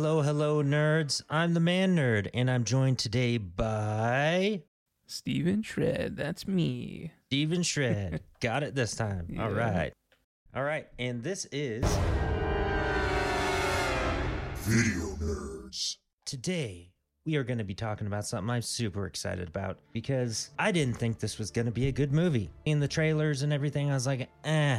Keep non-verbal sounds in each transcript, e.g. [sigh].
Hello, hello, nerds. I'm the man nerd, and I'm joined today by Stephen Shred, that's me. Stephen Shred. [laughs] Got it this time. All Yeah. right. All right. And this is Video Nerds. today we are going to be talking about something I'm super excited about because I didn't think this was going to be a good movie. In the trailers and everything, I was like, eh.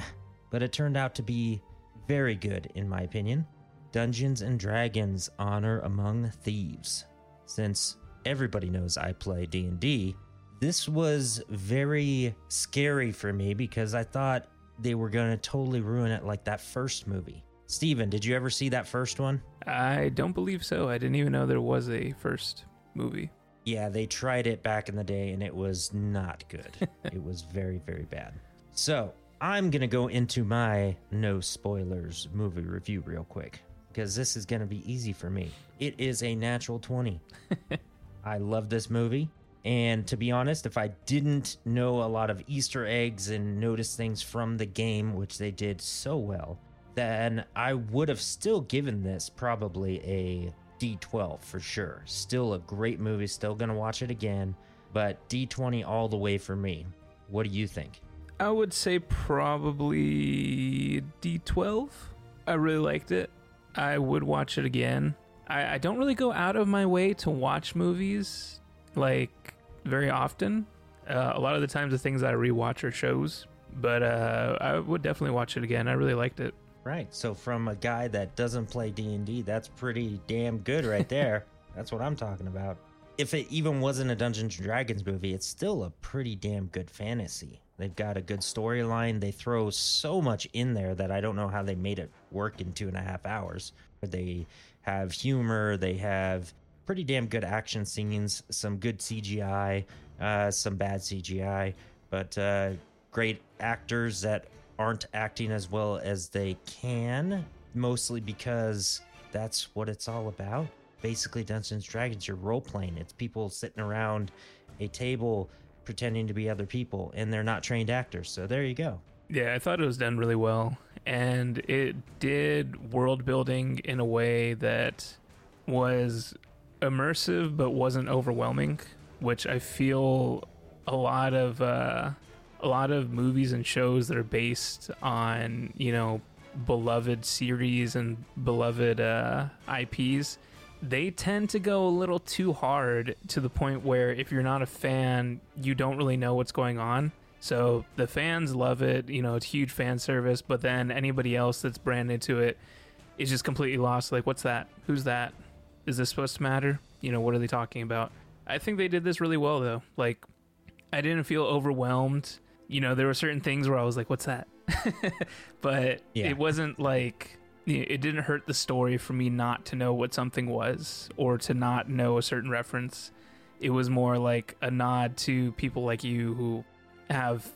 But it turned out to be very good, in my opinion. Dungeons and Dragons: Honor Among Thieves. Since everybody knows I play D&D, this was very scary for me because I thought they were going to totally ruin it like that first movie. Stephen, did you ever see that first one? I don't believe so. I didn't even know there was a first movie. Yeah, they tried it back in the day and it was not good. [laughs] it was very, very bad. So, I'm going to go into my no spoilers movie review real quick because this is going to be easy for me. It is a natural 20. [laughs] I love this movie. And to be honest, if I didn't know a lot of Easter eggs and notice things from the game, which they did so well, then I would have still given this probably a D12 for sure. Still a great movie, still gonna watch it again, but D20 all the way for me. What do you think? I would say probably D12. I really liked it. I would watch it again. I, I don't really go out of my way to watch movies like very often. Uh, a lot of the times, the things I rewatch are shows, but uh, I would definitely watch it again. I really liked it. Right. So from a guy that doesn't play D&D, that's pretty damn good right [laughs] there. that's what I'm talking about. If it even wasn't a Dungeons and Dragons movie, it's still a pretty damn good fantasy. They've got a good storyline. They throw so much in there that I don't know how they made it work in two and a half hours. They have humor. They have pretty damn good action scenes, some good CGI, uh, some bad CGI, but uh, great actors that aren't acting as well as they can, mostly because that's what it's all about. Basically, Dungeons Dragons, you're role playing. It's people sitting around a table pretending to be other people, and they're not trained actors. So there you go. Yeah, I thought it was done really well, and it did world building in a way that was immersive but wasn't overwhelming, which I feel a lot of uh, a lot of movies and shows that are based on you know beloved series and beloved uh, IPs. They tend to go a little too hard to the point where if you're not a fan, you don't really know what's going on. So the fans love it, you know, it's huge fan service, but then anybody else that's brand into it is just completely lost. Like, what's that? Who's that? Is this supposed to matter? You know, what are they talking about? I think they did this really well, though. Like, I didn't feel overwhelmed. You know, there were certain things where I was like, what's that? [laughs] but Yeah. it wasn't like, it didn't hurt the story for me not to know what something was or to not know a certain reference. It was more like a nod to people like you who have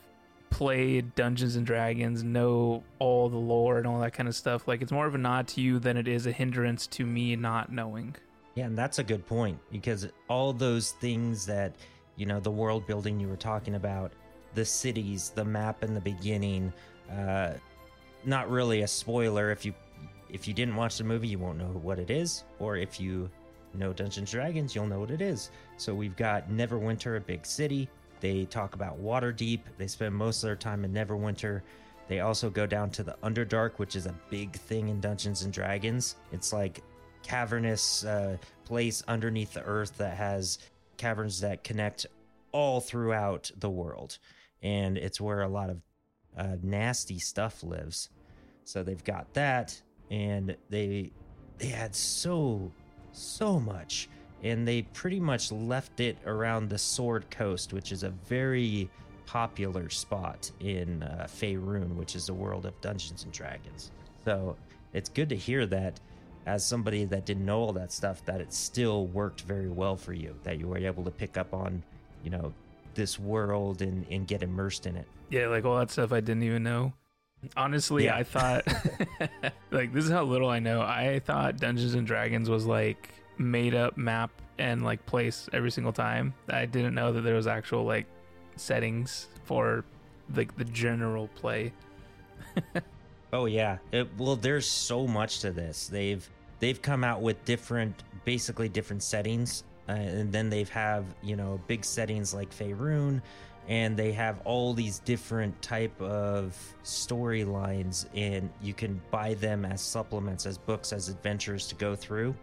played Dungeons and Dragons, know all the lore and all that kind of stuff. Like it's more of a nod to you than it is a hindrance to me not knowing. Yeah, and that's a good point because all those things that, you know, the world building you were talking about, the cities, the map in the beginning, uh, not really a spoiler. If you if you didn't watch the movie, you won't know what it is, or if you know Dungeons and Dragons, you'll know what it is. So we've got Neverwinter, a big city. They talk about Waterdeep. They spend most of their time in Neverwinter. They also go down to the Underdark, which is a big thing in Dungeons and Dragons. It's like cavernous uh, place underneath the earth that has caverns that connect all throughout the world, and it's where a lot of uh, nasty stuff lives. So they've got that, and they they had so so much, and they pretty much left it around the Sword Coast, which is a very popular spot in uh, Faerun, which is the world of Dungeons and Dragons. So it's good to hear that as somebody that didn't know all that stuff, that it still worked very well for you, that you were able to pick up on, you know, this world and, and get immersed in it. Yeah, like all that stuff I didn't even know. Honestly, Yeah. I thought [laughs] like this is how little I know. I thought Dungeons and Dragons was like made up map and like place every single time. I didn't know that there was actual like settings for like the general play. [laughs] Oh yeah. It, well, there's so much to this. They've they've come out with different, basically different settings, uh, and then they've have you know big settings like Faerun, and they have all these different type of storylines, and you can buy them as supplements, as books, as adventures to go through.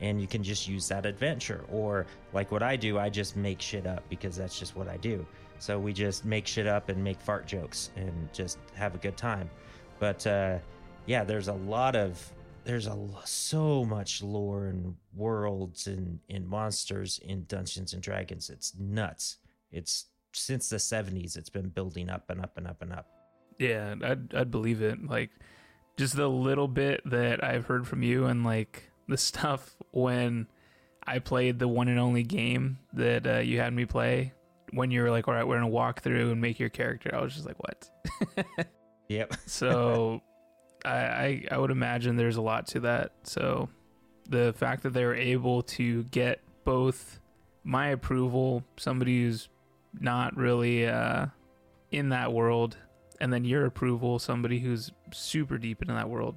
And you can just use that adventure, or like what I do, I just make shit up because that's just what I do. So we just make shit up and make fart jokes and just have a good time. But uh, yeah, there's a lot of there's a so much lore and worlds and, and monsters in Dungeons and Dragons. It's nuts. It's since the 70s it's been building up and up and up and up. Yeah, I'd I'd believe it. Like just the little bit that I've heard from you and like the [laughs] stuff when I played the one and only game that uh, you had me play when you were like, all right, we're gonna walk through and make your character. I was just like, what? [laughs] Yep. [laughs] so I, I I would imagine there's a lot to that. So the fact that they were able to get both my approval, somebody who's not really uh, in that world, and then your approval, somebody who's super deep into that world,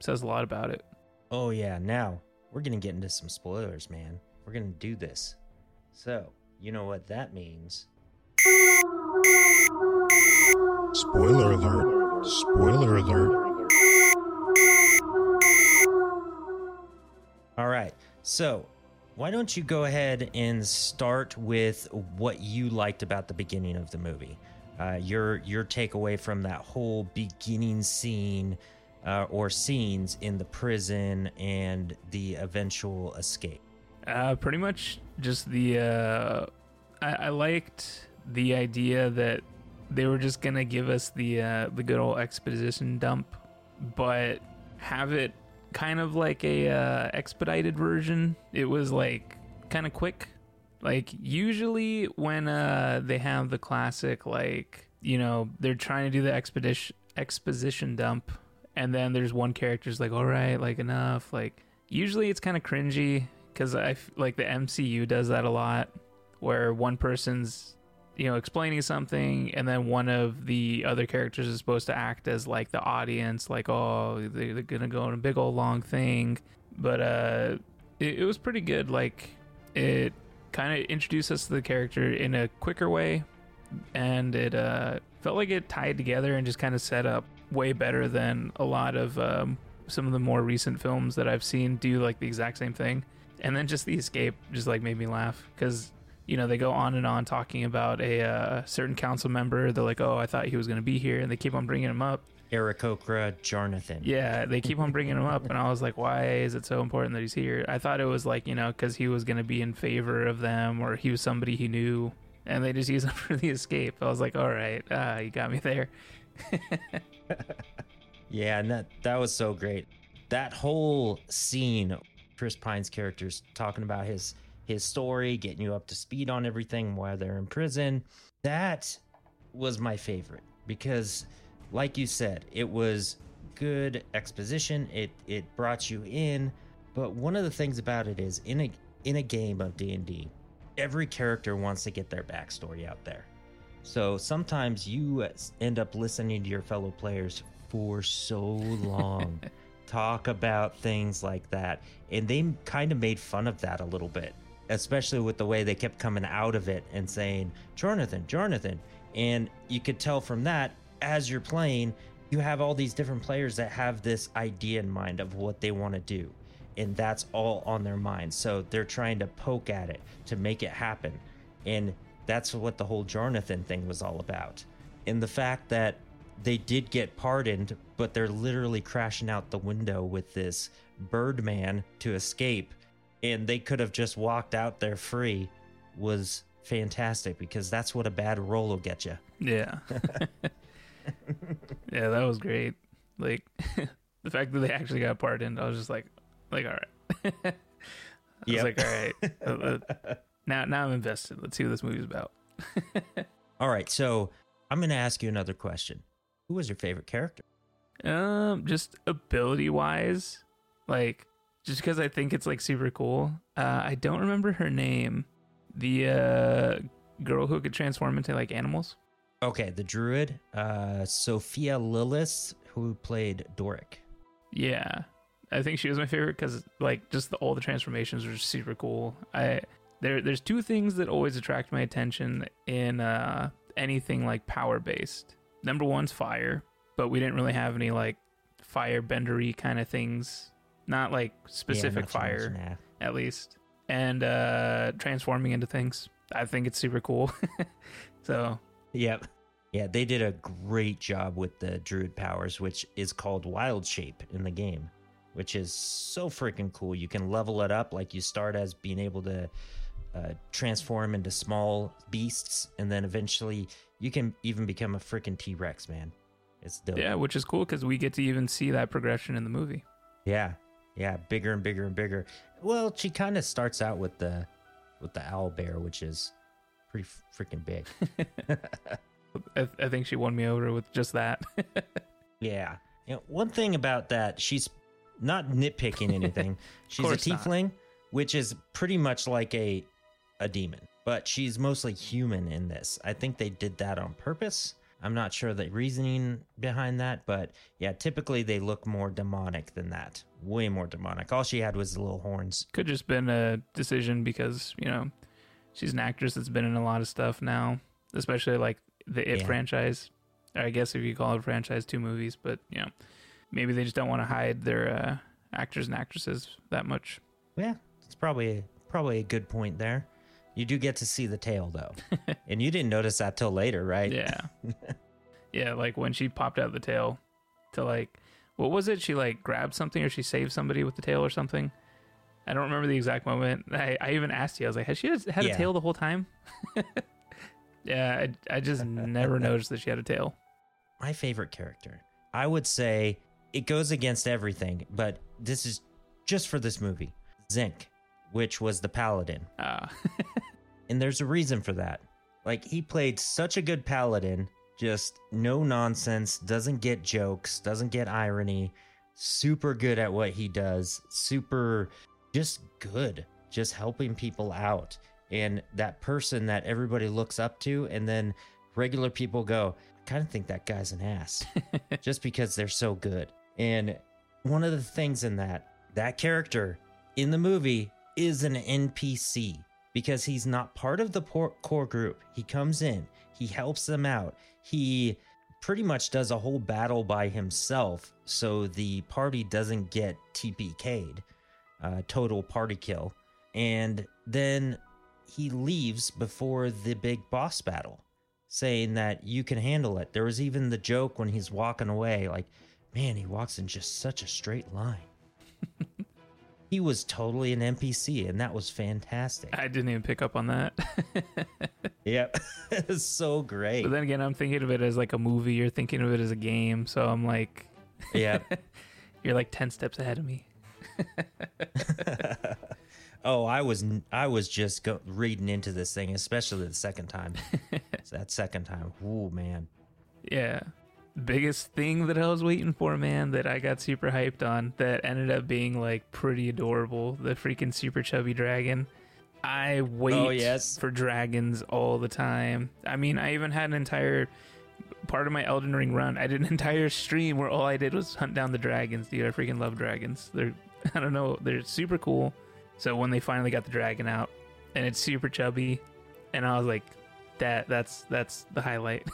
says a lot about it. Oh yeah, now we're gonna get into some spoilers, man. We're gonna do this. So, you know what that means. Spoiler alert. Spoiler alert. All right. So, why don't you go ahead and start with what you liked about the beginning of the movie? Uh, your your takeaway from that whole beginning scene uh, or scenes in the prison and the eventual escape. Uh, pretty much just the. Uh, I, I liked the idea that they were just gonna give us the uh, the good old exposition dump, but have it kind of like a uh, expedited version. It was like kind of quick. Like usually when uh, they have the classic like you know they're trying to do the expedition exposition dump, and then there's one character's like all right like enough like usually it's kind of cringy because I f- like the MCU does that a lot where one person's you know explaining something and then one of the other characters is supposed to act as like the audience like oh they- they're gonna go on a big old long thing but uh it, it was pretty good like it kind of introduced us to the character in a quicker way and it uh felt like it tied together and just kind of set up way better than a lot of um, some of the more recent films that I've seen do like the exact same thing. And then just the escape just like made me laugh because you know they go on and on talking about a uh, certain council member. They're like, "Oh, I thought he was going to be here," and they keep on bringing him up. Aarakocra, Jarnathan. Yeah, they keep on bringing him up, and I was like, "Why is it so important that he's here?" I thought it was like you know because he was going to be in favor of them, or he was somebody he knew, and they just [laughs] use him for the escape. I was like, "All right, ah, you got me there." [laughs] Yeah, and that that was so great. That whole scene, Chris Pine's characters talking about his his story, getting you up to speed on everything while they're in prison. That was my favorite because like you said, it was good exposition. It it brought you in, but one of the things about it is in a in a game of D&D, every character wants to get their backstory out there. So sometimes you end up listening to your fellow players for so long [laughs] talk about things like that. And they kind of made fun of that a little bit, especially with the way they kept coming out of it and saying, Jonathan, Jonathan. And you could tell from that, as you're playing, you have all these different players that have this idea in mind of what they want to do. And that's all on their mind. So they're trying to poke at it to make it happen. And that's what the whole Jonathan thing was all about. And the fact that they did get pardoned, but they're literally crashing out the window with this Birdman to escape, and they could have just walked out there free was fantastic because that's what a bad roll will get you. Yeah. [laughs] yeah, that was great. Like [laughs] the fact that they actually got pardoned, I was just like, like all right. [laughs] I Yep. was like, all right. Uh, uh, now, now I'm invested. Let's see what this movie's about. All right, so I'm going to ask you another question. Who was your favorite character? Um, just ability wise, like just because I think it's like super cool. Uh, I don't remember her name. The uh girl who could transform into like animals. Okay, the druid, uh, Sophia Lillis, who played Doric. Yeah, I think she was my favorite because like just the, all the transformations were super cool. I there there's two things that always attract my attention in uh, anything like power based. Number one's fire, but we didn't really have any like fire bendery kind of things. Not like specific not too much, fire, nah. at least. And uh, transforming into things. I think it's super cool. [laughs] so Yep. Yeah, they did a great job with the druid powers, which is called wild shape in the game, which is so freaking cool. You can level it up, like you start as being able to uh, transform into small beasts, and then eventually you can even become a freaking T Rex, man. It's dope. yeah, which is cool because we get to even see that progression in the movie. Yeah, yeah, bigger and bigger and bigger. Well, she kind of starts out with the with the owl bear, which is pretty f- freaking big. [laughs] I, I think she won me over with just that. [laughs] Yeah. You know, one thing about that, she's not nitpicking anything. [laughs] she's a course not. tiefling, which is pretty much like a a demon, but she's mostly human in this. I think they did that on purpose. I'm not sure the reasoning behind that, but yeah, typically they look more demonic than that. Way more demonic. All she had was the little horns. Could just been a decision because you know she's an actress that's been in a lot of stuff now, especially like the It Yeah. franchise. Or I guess if you call it a franchise, two movies, but you know maybe they just don't want to hide their uh, actors and actresses that much. Yeah, it's probably probably a good point there. You do get to see the tail though, [laughs] and you didn't notice that till later, right? Yeah, [laughs] yeah, like when she popped out the tail to like what was it? She like grabbed something or she saved somebody with the tail or something. I don't remember the exact moment. I, I even asked you. I was like, "Has she had a Yeah. tail the whole time?" [laughs] yeah, I, I just never noticed that she had a tail. my favorite character. I would say it goes against everything, but this is just for this movie. Xenk, which was the paladin. Uh, [laughs] And there's a reason for that. Like he played such a good paladin, just no nonsense, doesn't get jokes, doesn't get irony, super good at what he does, super just good, just helping people out. And that person that everybody looks up to and then regular people go, I kind of think that guy's an ass [laughs] just because they're so good. And one of the things in that, that character in the movie is an NPC because he's not part of the core group. He comes in, he helps them out. He pretty much does a whole battle by himself so the party doesn't get TPK'd, uh, total party kill. And then he leaves before the big boss battle, saying that you can handle it. There was even the joke when he's walking away, like, man, he walks in just such a straight line. [laughs] he was totally an NPC, and that was fantastic. I didn't even pick up on that. [laughs] Yep, it was [laughs] so great. but then again, I'm thinking of it as like a movie. You're thinking of it as a game. So I'm like, yeah, [laughs] you're like ten steps ahead of me. oh, I was I was just go, reading into this thing, especially the second time. that second time, oh man. Yeah. Biggest thing that I was waiting for, man, that I got super hyped on that ended up being like pretty adorable. The freaking super chubby dragon. I oh, wait Oh, yes. for dragons all the time. I mean, I even had an entire part of my Elden Ring run. I did an [laughs] entire stream where all I did was hunt down the dragons. Dude, I freaking love dragons. They're [laughs] I don't know, they're super cool. So when they finally got the dragon out and it's super chubby and I was like that that's that's the highlight.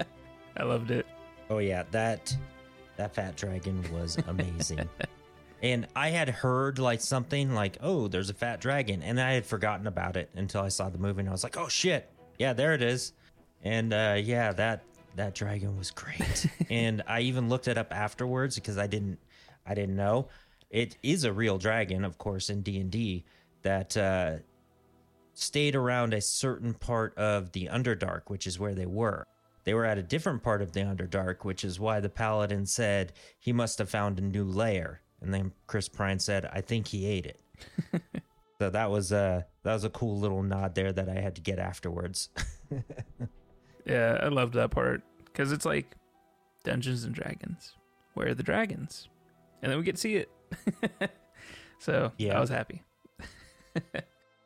[laughs] I loved it. Oh yeah, that that fat dragon was amazing. [laughs] and I had heard like something like, "Oh, there's a fat dragon," and I had forgotten about it until I saw the movie, and I was like, "Oh shit, yeah, there it is." And uh, yeah, that that dragon was great. [laughs] and I even looked it up afterwards because I didn't I didn't know it is a real dragon, of course, in D and D that uh, stayed around a certain part of the Underdark, which is where they were. They were at a different part of the Underdark, which is why the paladin said he must have found a new lair. And then Chris Pine said, "I think he ate it." [laughs] so that was a that was a cool little nod there that I had to get afterwards. [laughs] Yeah, I loved that part because it's like Dungeons and Dragons. Where are the dragons? And then we get to see it. [laughs] so Yeah. I was happy.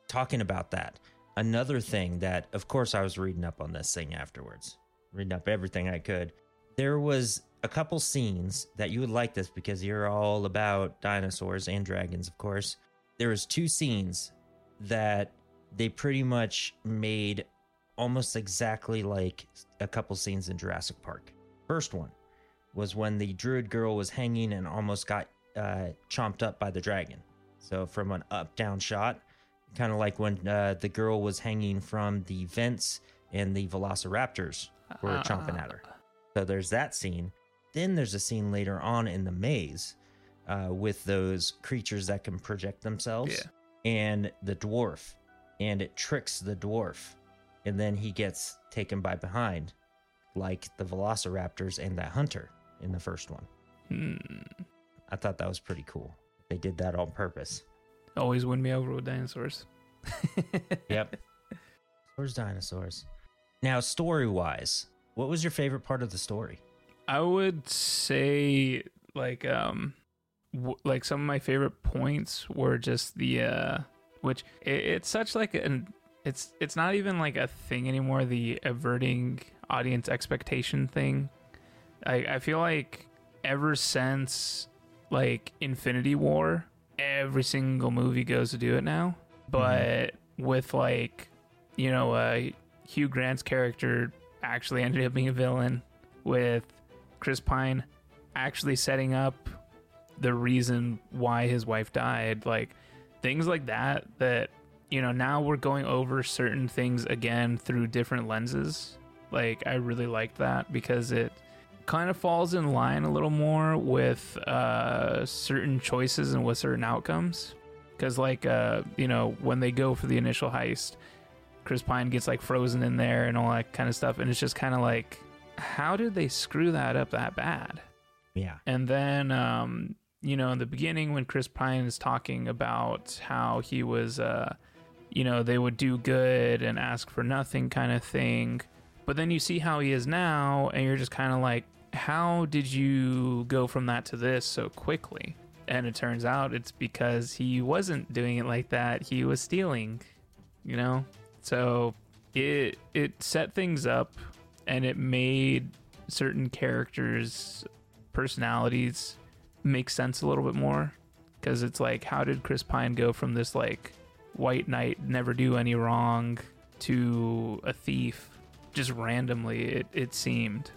Talking about that, another thing that, of course, I was reading up on this thing afterwards, reading up everything I could. there was a couple scenes that you would like this because you're all about dinosaurs and dragons, of course. There was two scenes that they pretty much made almost exactly like a couple scenes in Jurassic Park. First one was when the druid girl was hanging and almost got uh, chomped up by the dragon. So from an up-down shot, kind of like when uh, the girl was hanging from the vents and the velociraptors were chomping at her. So there's that scene. Then there's a scene later on in the maze uh, with those creatures that can project themselves Yeah. and the dwarf. And it tricks the dwarf. And then he gets taken by behind, like the velociraptors and that hunter in the first one. Hmm. I thought that was pretty cool. They did that on purpose. Always win me over with dinosaurs. [laughs] Yep. Where's dinosaurs? Now, story wise, what was your favorite part of the story? I would say like um w- like some of my favorite points were just the uh which it, it's such like an it's it's not even like a thing anymore the averting audience expectation thing. I I feel like ever since like Infinity War every single movie goes to do it now. But with like you know uh Hugh Grant's character actually ended up being a villain with Chris Pine actually setting up the reason why his wife died. Like things like that, that, you know, now we're going over certain things again through different lenses. Like, I really like that because it kind of falls in line a little more with uh, certain choices and with certain outcomes. Because, like, uh, you know, when they go for the initial heist, Chris Pine gets like frozen in there and all that kind of stuff. And it's just kind of like, how did they screw that up that bad? Yeah. And then, um, you know, in the beginning, when Chris Pine is talking about how he was, uh, you know, they would do good and ask for nothing kind of thing. But then you see how he is now, and you're just kind of like, how did you go from that to this so quickly? And it turns out it's because he wasn't doing it like that. He was stealing, you know? So it it set things up and it made certain characters personalities make sense a little bit more. Because it's like how did chris pine go from this like white knight never do any wrong to a thief? Just randomly it, it seemed.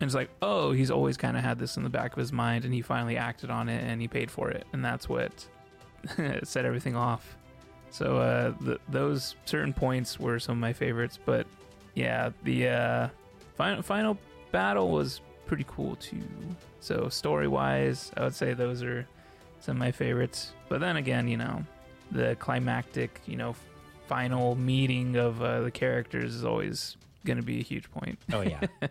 And it's like oh he's always kind of had this in the back of his mind and he finally acted on it and he paid for it. And that's what [laughs] set everything off so uh, th- those certain points were some of my favorites but yeah the uh, final final battle was pretty cool too. So story wise, I would say those are some of my favorites. But then again, you know, the climactic, you know, final meeting of uh, the characters is always going to be a huge point. Oh yeah. [laughs]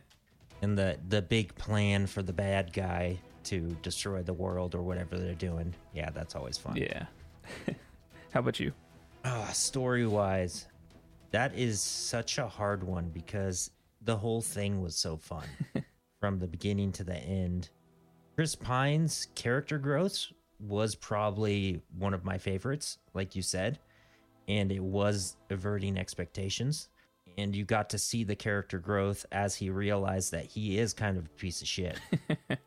and the the big plan for the bad guy to destroy the world or whatever they're doing. Yeah, that's always fun. Yeah. [laughs] How about you? Ah, story wise, that is such a hard one because the whole thing was so fun [laughs] from the beginning to the end. Chris Pine's character growth was probably one of my favorites, like you said, and it was averting expectations. And you got to see the character growth as he realized that he is kind of a piece of shit. [laughs]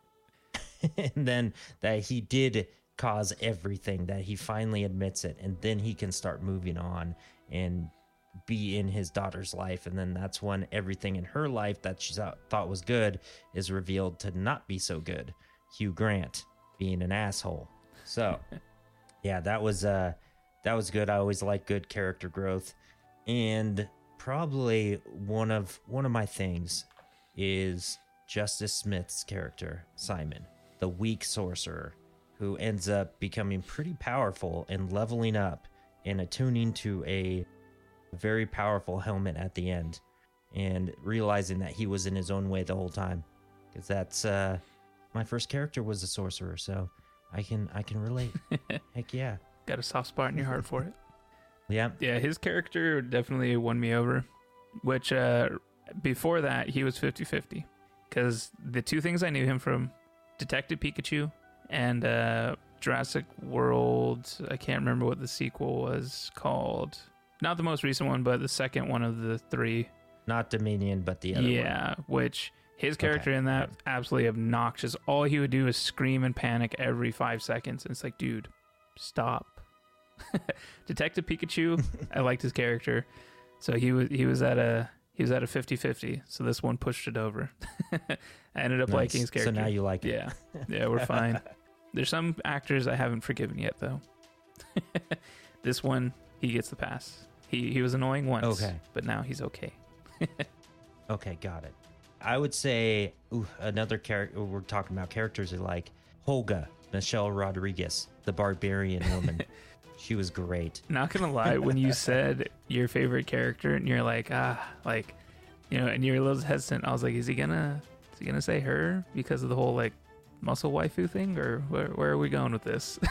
[laughs] and then that he did cause everything, that he finally admits it, and then he can start moving on and be in his daughter's life. And then that's when everything in her life that she thought was good is revealed to not be so good. Hugh Grant being an asshole. So, [laughs] yeah, that was uh that was good. I always like good character growth. And probably one of one of my things is Justice Smith's character, Simon, the weak sorcerer who ends up becoming pretty powerful and leveling up and attuning to a very powerful helmet at the end and realizing that he was in his own way the whole time because that's uh my first character was a sorcerer so i can i can relate [laughs] heck yeah Got a soft spot in your heart for it. [laughs] yeah Yeah, his character definitely won me over. Which, uh, before that, he was 50 50. Because the two things I knew him from Detective Pikachu and uh, Jurassic World, I can't remember what the sequel was called. Not the most recent one, but the second one of the three. not dominion but the other one yeah, which His character Okay. in that absolutely obnoxious. All he would do is scream and panic every five seconds. And it's like, dude, stop. [laughs] Detective Pikachu, [laughs] I liked his character. So he was he was at a he was at a 50-50. So this one pushed it over. [laughs] I ended up Nice. liking his character. So now you like it. Yeah. Yeah, we're fine. There's some actors I haven't forgiven yet though. [laughs] this one, he gets the pass. He he was annoying once, Okay. but now he's okay. [laughs] Okay, got it. I would say ooh, another character. We're talking about characters like Holga, Michelle Rodriguez, the barbarian woman. [laughs] she was great. Not gonna lie, when you said your favorite character and you're like, ah, like, you know, and you're a little hesitant, I was like, is he gonna, is he gonna say her because of the whole like muscle waifu thing, or where, where are we going with this? [laughs]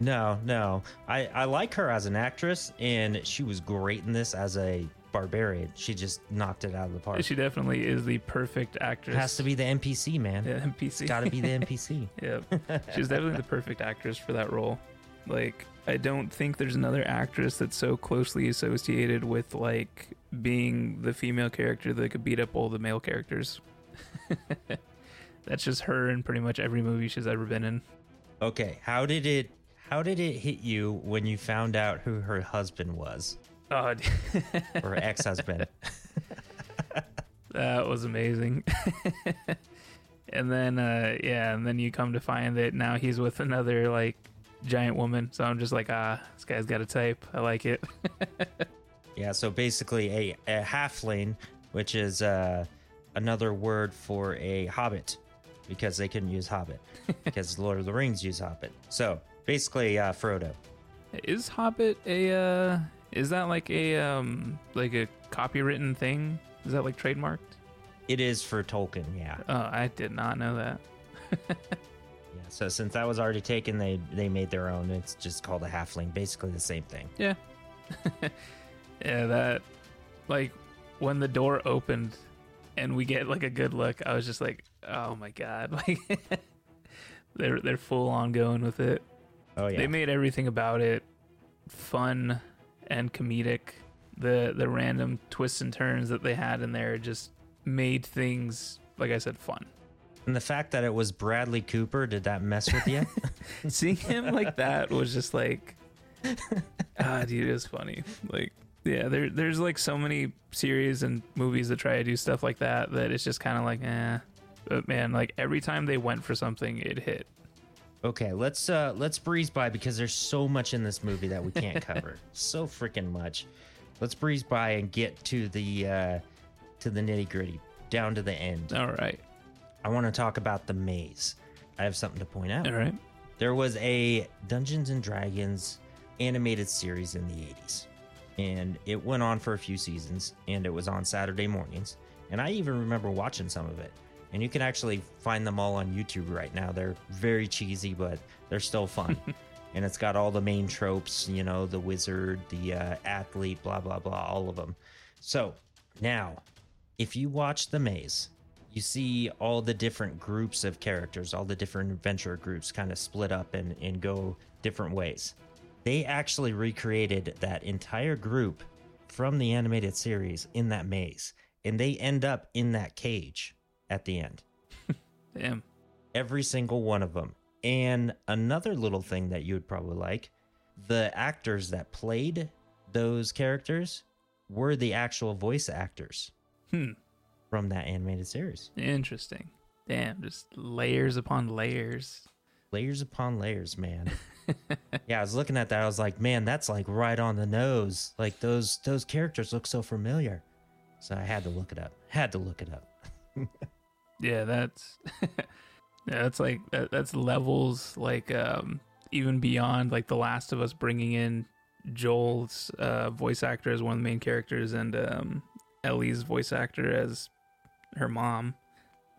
No, no. I, I like her as an actress, and she was great in this as a barbarian. She just knocked it out of the park. she definitely is the perfect actress. has to be the NPC, man. yeah, NPC. Got to be the [laughs] NPC. Yeah, [laughs] she's definitely the perfect actress for that role. Like, I don't think there's another actress that's so closely associated with like being the female character that could beat up all the male characters. That's just her in pretty much every movie she's ever been in. Okay, how did it how did it hit you when you found out who her husband was Oh, [laughs] or ex-husband? [laughs] that was amazing. [laughs] and then, uh, yeah, and then you come to find that now he's with another like giant woman. So I'm just like, ah, this guy's got a type. I like it. Yeah, so basically a, a halfling, which is uh, another word for a hobbit, because they couldn't use hobbit, [laughs] because Lord of the Rings use hobbit. So basically, uh, Frodo. Is Hobbit a uh is that like a um like a copywritten thing? Is that like trademarked? It is for Tolkien, yeah. Oh, I did not know that. [laughs] Yeah. So since that was already taken, they they made their own. It's just called a halfling, basically the same thing. Yeah. [laughs] yeah, that like when the door opened and we get like a good look, I was just like, "Oh my god." [laughs] Like they're they're full on going with it. Oh yeah. They made everything about it fun and comedic. The the random twists and turns that they had in there just made things like I said fun. and the fact that it was Bradley Cooper, did that mess with you? [laughs] [laughs] Seeing him like that was just like ah dude, it was funny. Like yeah, there there's like so many series and movies that try to do stuff like that that it's just kind of like eh. But man, like every time they went for something, it hit. Okay, let's uh let's breeze by because there's so much in this movie that we can't cover. [laughs] so freaking much. Let's breeze by and get to the uh to the nitty gritty, down to the end. All right, I want to talk about the maze. I have something to point out. all right. There was a Dungeons and Dragons animated series in the 80s. And it went on for a few seasons and it was on Saturday mornings. And I even remember watching some of it. And you can actually find them all on YouTube right now. They're very cheesy, but they're still fun. [laughs] and it's got all the main tropes, you know, the wizard, the uh, athlete, blah, blah, blah, all of them. So now, if you watch The Maze, you see all the different groups of characters, all the different adventure groups kind of split up and, and go different ways. They actually recreated that entire group from the animated series in that maze, and they end up in that cage at the end. [laughs] Damn. Every single one of them. And another little thing that you would probably like the actors that played those characters were the actual voice actors Hmm. from that animated series. Interesting. Damn, just layers upon layers. layers upon layers, man. [laughs] yeah, I was looking at that. I was like, man, that's like right on the nose. Like those those characters look so familiar. So I had to look it up. Had to look it up. [laughs] Yeah, that's [laughs] yeah, that's like that, that's levels like um even beyond like The Last of Us bringing in Joel's uh, voice actor as one of the main characters and um Ellie's voice actor as her mom.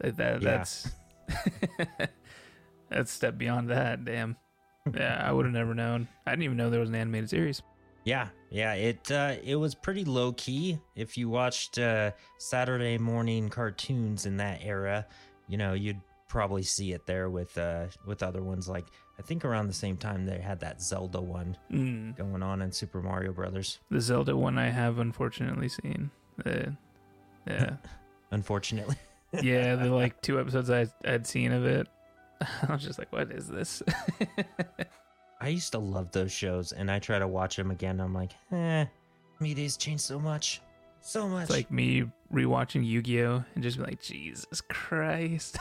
Like that Yeah. that's [laughs] that's step beyond that. Damn. Yeah, I would have never known. I didn't even know there was an animated series. Yeah, yeah. It uh, it was pretty low key. If you watched uh, Saturday morning cartoons in that era, you know you'd probably see it there with uh, with other ones. Like I think around the same time they had that Zelda one Mm. going on in Super Mario Brothers. The Zelda one I have unfortunately seen. Uh, yeah. [laughs] unfortunately. yeah, the [laughs] like two episodes I I'd seen of it, [laughs] I was just like, what is this? I used to love those shows, and I try to watch them again. I'm like, eh, media's changed so much, so much. It's like me rewatching Yu Gi Oh and just be like, Jesus Christ.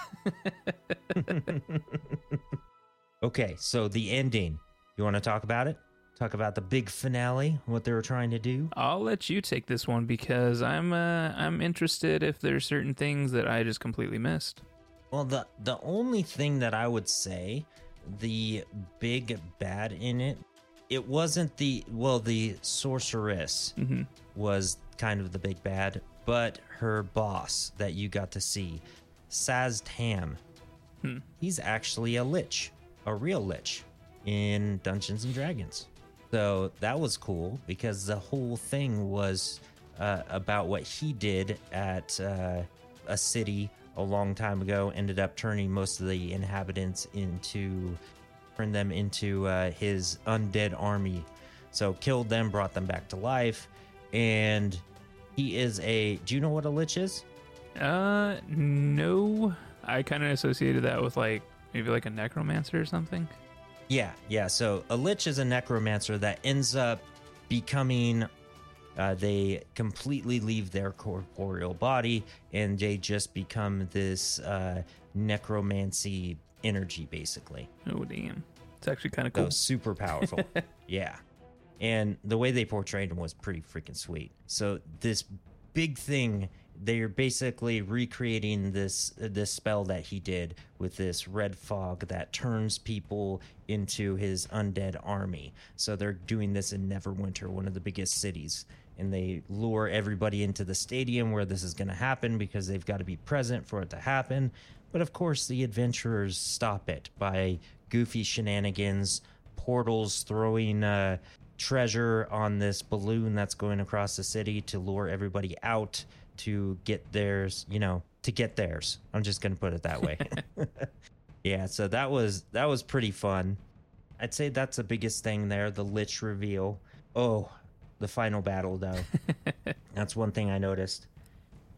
[laughs] okay, so the ending. You want to talk about it? Talk about the big finale, what they were trying to do. I'll let you take this one because I'm uh, I'm interested if there's certain things that I just completely missed. Well, the the only thing that I would say, the big bad in it, it wasn't the well, the sorceress hmm was kind of the big bad, but her boss that you got to see, Szass Tam, Hmm. he's actually a lich, a real lich in Dungeons and Dragons. So that was cool because the whole thing was uh, about what he did at uh, a city a long time ago. Ended up turning most of the inhabitants into, turned them into uh, his undead army. So killed them, brought them back to life, and he is a. Do you know what a lich is? Uh, no. I kind of associated that with like maybe like a necromancer or something. Yeah, yeah. So a lich is a necromancer that ends up becoming. Uh, they completely leave their corporeal body and they just become this uh, necromancy energy, basically. Oh damn, it's actually kind of So cool. super powerful. [laughs] yeah. And the way they portrayed him was pretty freaking sweet. So this big thing, they're basically recreating this this spell that he did with this red fog that turns people into his undead army. So they're doing this in Neverwinter, one of the biggest cities. And they lure everybody into the stadium where this is going to happen because they've got to be present for it to happen. But of course, the adventurers stop it by goofy shenanigans, portals throwing uh, treasure on this balloon that's going across the city to lure everybody out to get theirs, you know, to get theirs. I'm just going to put it that way. [laughs] [laughs] yeah, so that was that was pretty fun. I'd say that's the biggest thing there, the lich reveal. Oh, the final battle though. [laughs] that's one thing I noticed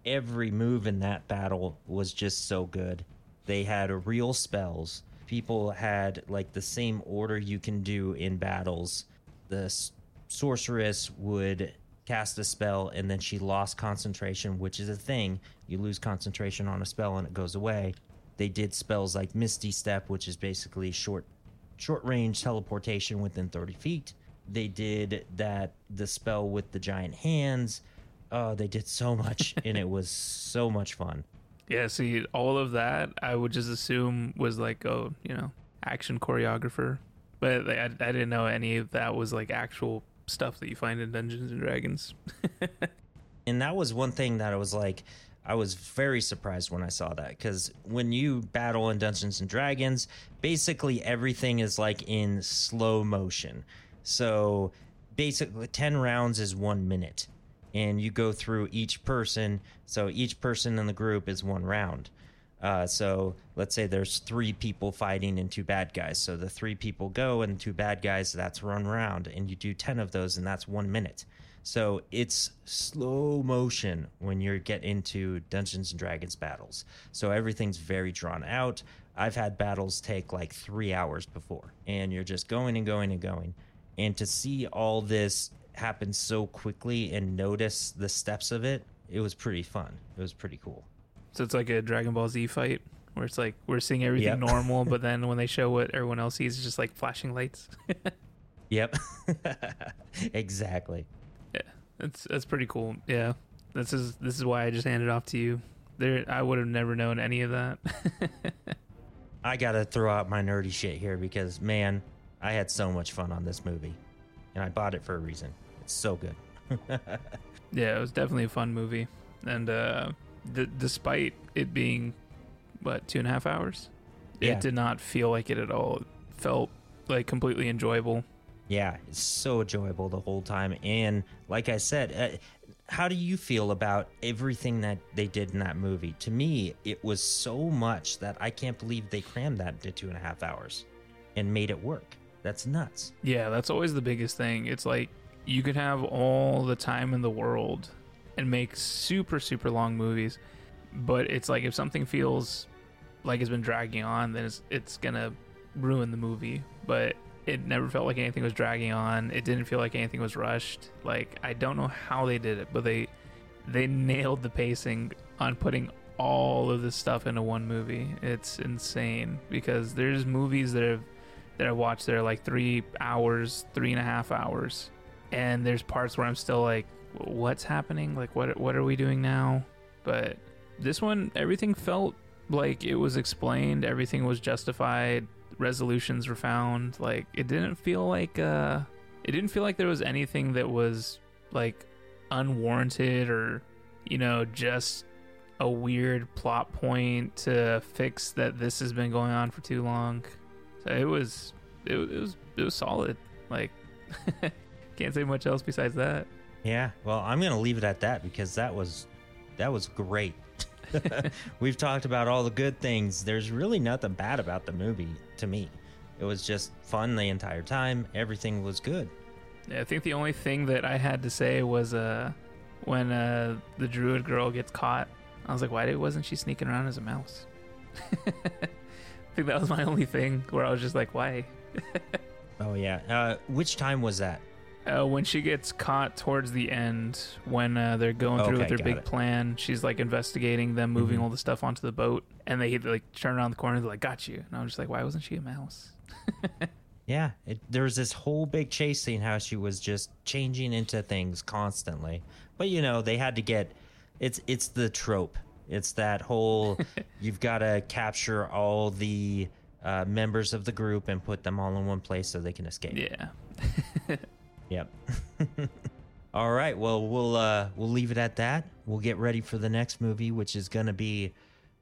every move in that battle was just so good. They had real spells. People had like the same order you can do in battles. The s- sorceress would cast a spell and then she lost concentration, which is a thing. You lose concentration on a spell and it goes away. They did spells like Misty Step, which is basically short short range teleportation within 30 feet. They did that the spell with the giant hands. Oh, they did so much, [laughs] and it was so much fun. Yeah, see, all of that I would just assume was like, oh, you know, action choreographer. But I, I didn't know any of that was like actual stuff that you find in Dungeons and Dragons. [laughs] And that was one thing that I was like, I was very surprised when I saw that because when you battle in Dungeons and Dragons, basically everything is like in slow motion. So basically, 10 rounds is one minute, and you go through each person. So each person in the group is one round. Uh, so let's say there's three people fighting and two bad guys. So the three people go and two bad guys, that's one round. And you do 10 of those, and that's one minute. So it's slow motion when you get into Dungeons and Dragons battles. So everything's very drawn out. I've had battles take like three hours before, and you're just going and going and going. And to see all this happen so quickly and notice the steps of it, it was pretty fun. It was pretty cool. So it's like a Dragon Ball Z fight where it's like we're seeing everything Yep. normal, but [laughs] then when they show what everyone else sees, it's just like flashing lights. [laughs] Yep. [laughs] exactly. Yeah, that's that's pretty cool. Yeah, this is this is why I just handed off to you. There, I would have never known any of that. I gotta throw out my nerdy shit here because man, I had so much fun on this movie, and I bought it for a reason. It's so good. [laughs] yeah, it was definitely a fun movie, and uh, d- despite it being what two and a half hours, Yeah. it did not feel like it at all. It felt like completely enjoyable. Yeah, it's so enjoyable the whole time. And like I said, uh, how do you feel about everything that they did in that movie? To me, it was so much that I can't believe they crammed that into two and a half hours and made it work. That's nuts. Yeah, that's always the biggest thing. It's like you could have all the time in the world and make super super long movies, but it's like if something feels like it's been dragging on, then it's it's gonna ruin the movie. But it never felt like anything was dragging on. It didn't feel like anything was rushed. Like I don't know how they did it, but they they nailed the pacing on putting all of this stuff into one movie. It's insane because there's movies that have that I watched that are like three hours, three and a half hours, and there's parts where I'm still like, what's happening? Like what what are we doing now? But this one, everything felt like it was explained. Everything was justified. Resolutions were found. Like it didn't feel like uh, it didn't feel like there was anything that was like unwarranted or you know just a weird plot point to fix that this has been going on for too long. So it was it, it was it was solid. Like [laughs] can't say much else besides that. Yeah, well, I'm going to leave it at that because that was that was great. [laughs] We've talked about all the good things. There's really nothing bad about the movie to me. It was just fun the entire time. Everything was good. Yeah, I think the only thing that I had to say was uh when uh the druid girl gets caught. I was like, why wasn't she sneaking around as a mouse? [laughs] [laughs] I think that was my only thing where I was just like, why? [laughs] Oh yeah. Uh, which time was that? Uh, when she gets caught towards the end, when uh, they're going through Okay, with their big it. plan, she's like investigating them moving Mhm. all the stuff onto the boat, and they like turn around the corner, they're like, "Got you!" And I was just like, "Why wasn't she a mouse?" [laughs] Yeah, it, there was this whole big chase scene how she was just changing into things constantly. But you know, they had to get it's it's the trope. It's that whole [laughs] you've got to capture all the uh, members of the group and put them all in one place so they can escape. Yeah, [laughs] Yep. [laughs] all right. Well, we'll uh, we'll leave it at that. We'll get ready for the next movie, which is going to be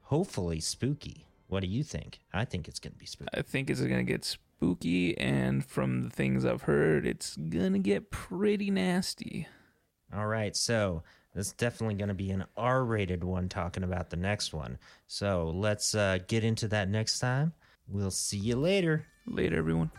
hopefully spooky. What do you think? I think it's going to be spooky. I think it's gonna get spooky, and from the things I've heard, it's gonna get pretty nasty. All right, so that's definitely going to be an R rated one talking about the next one. So let's uh, get into that next time. We'll see you later. Later, everyone.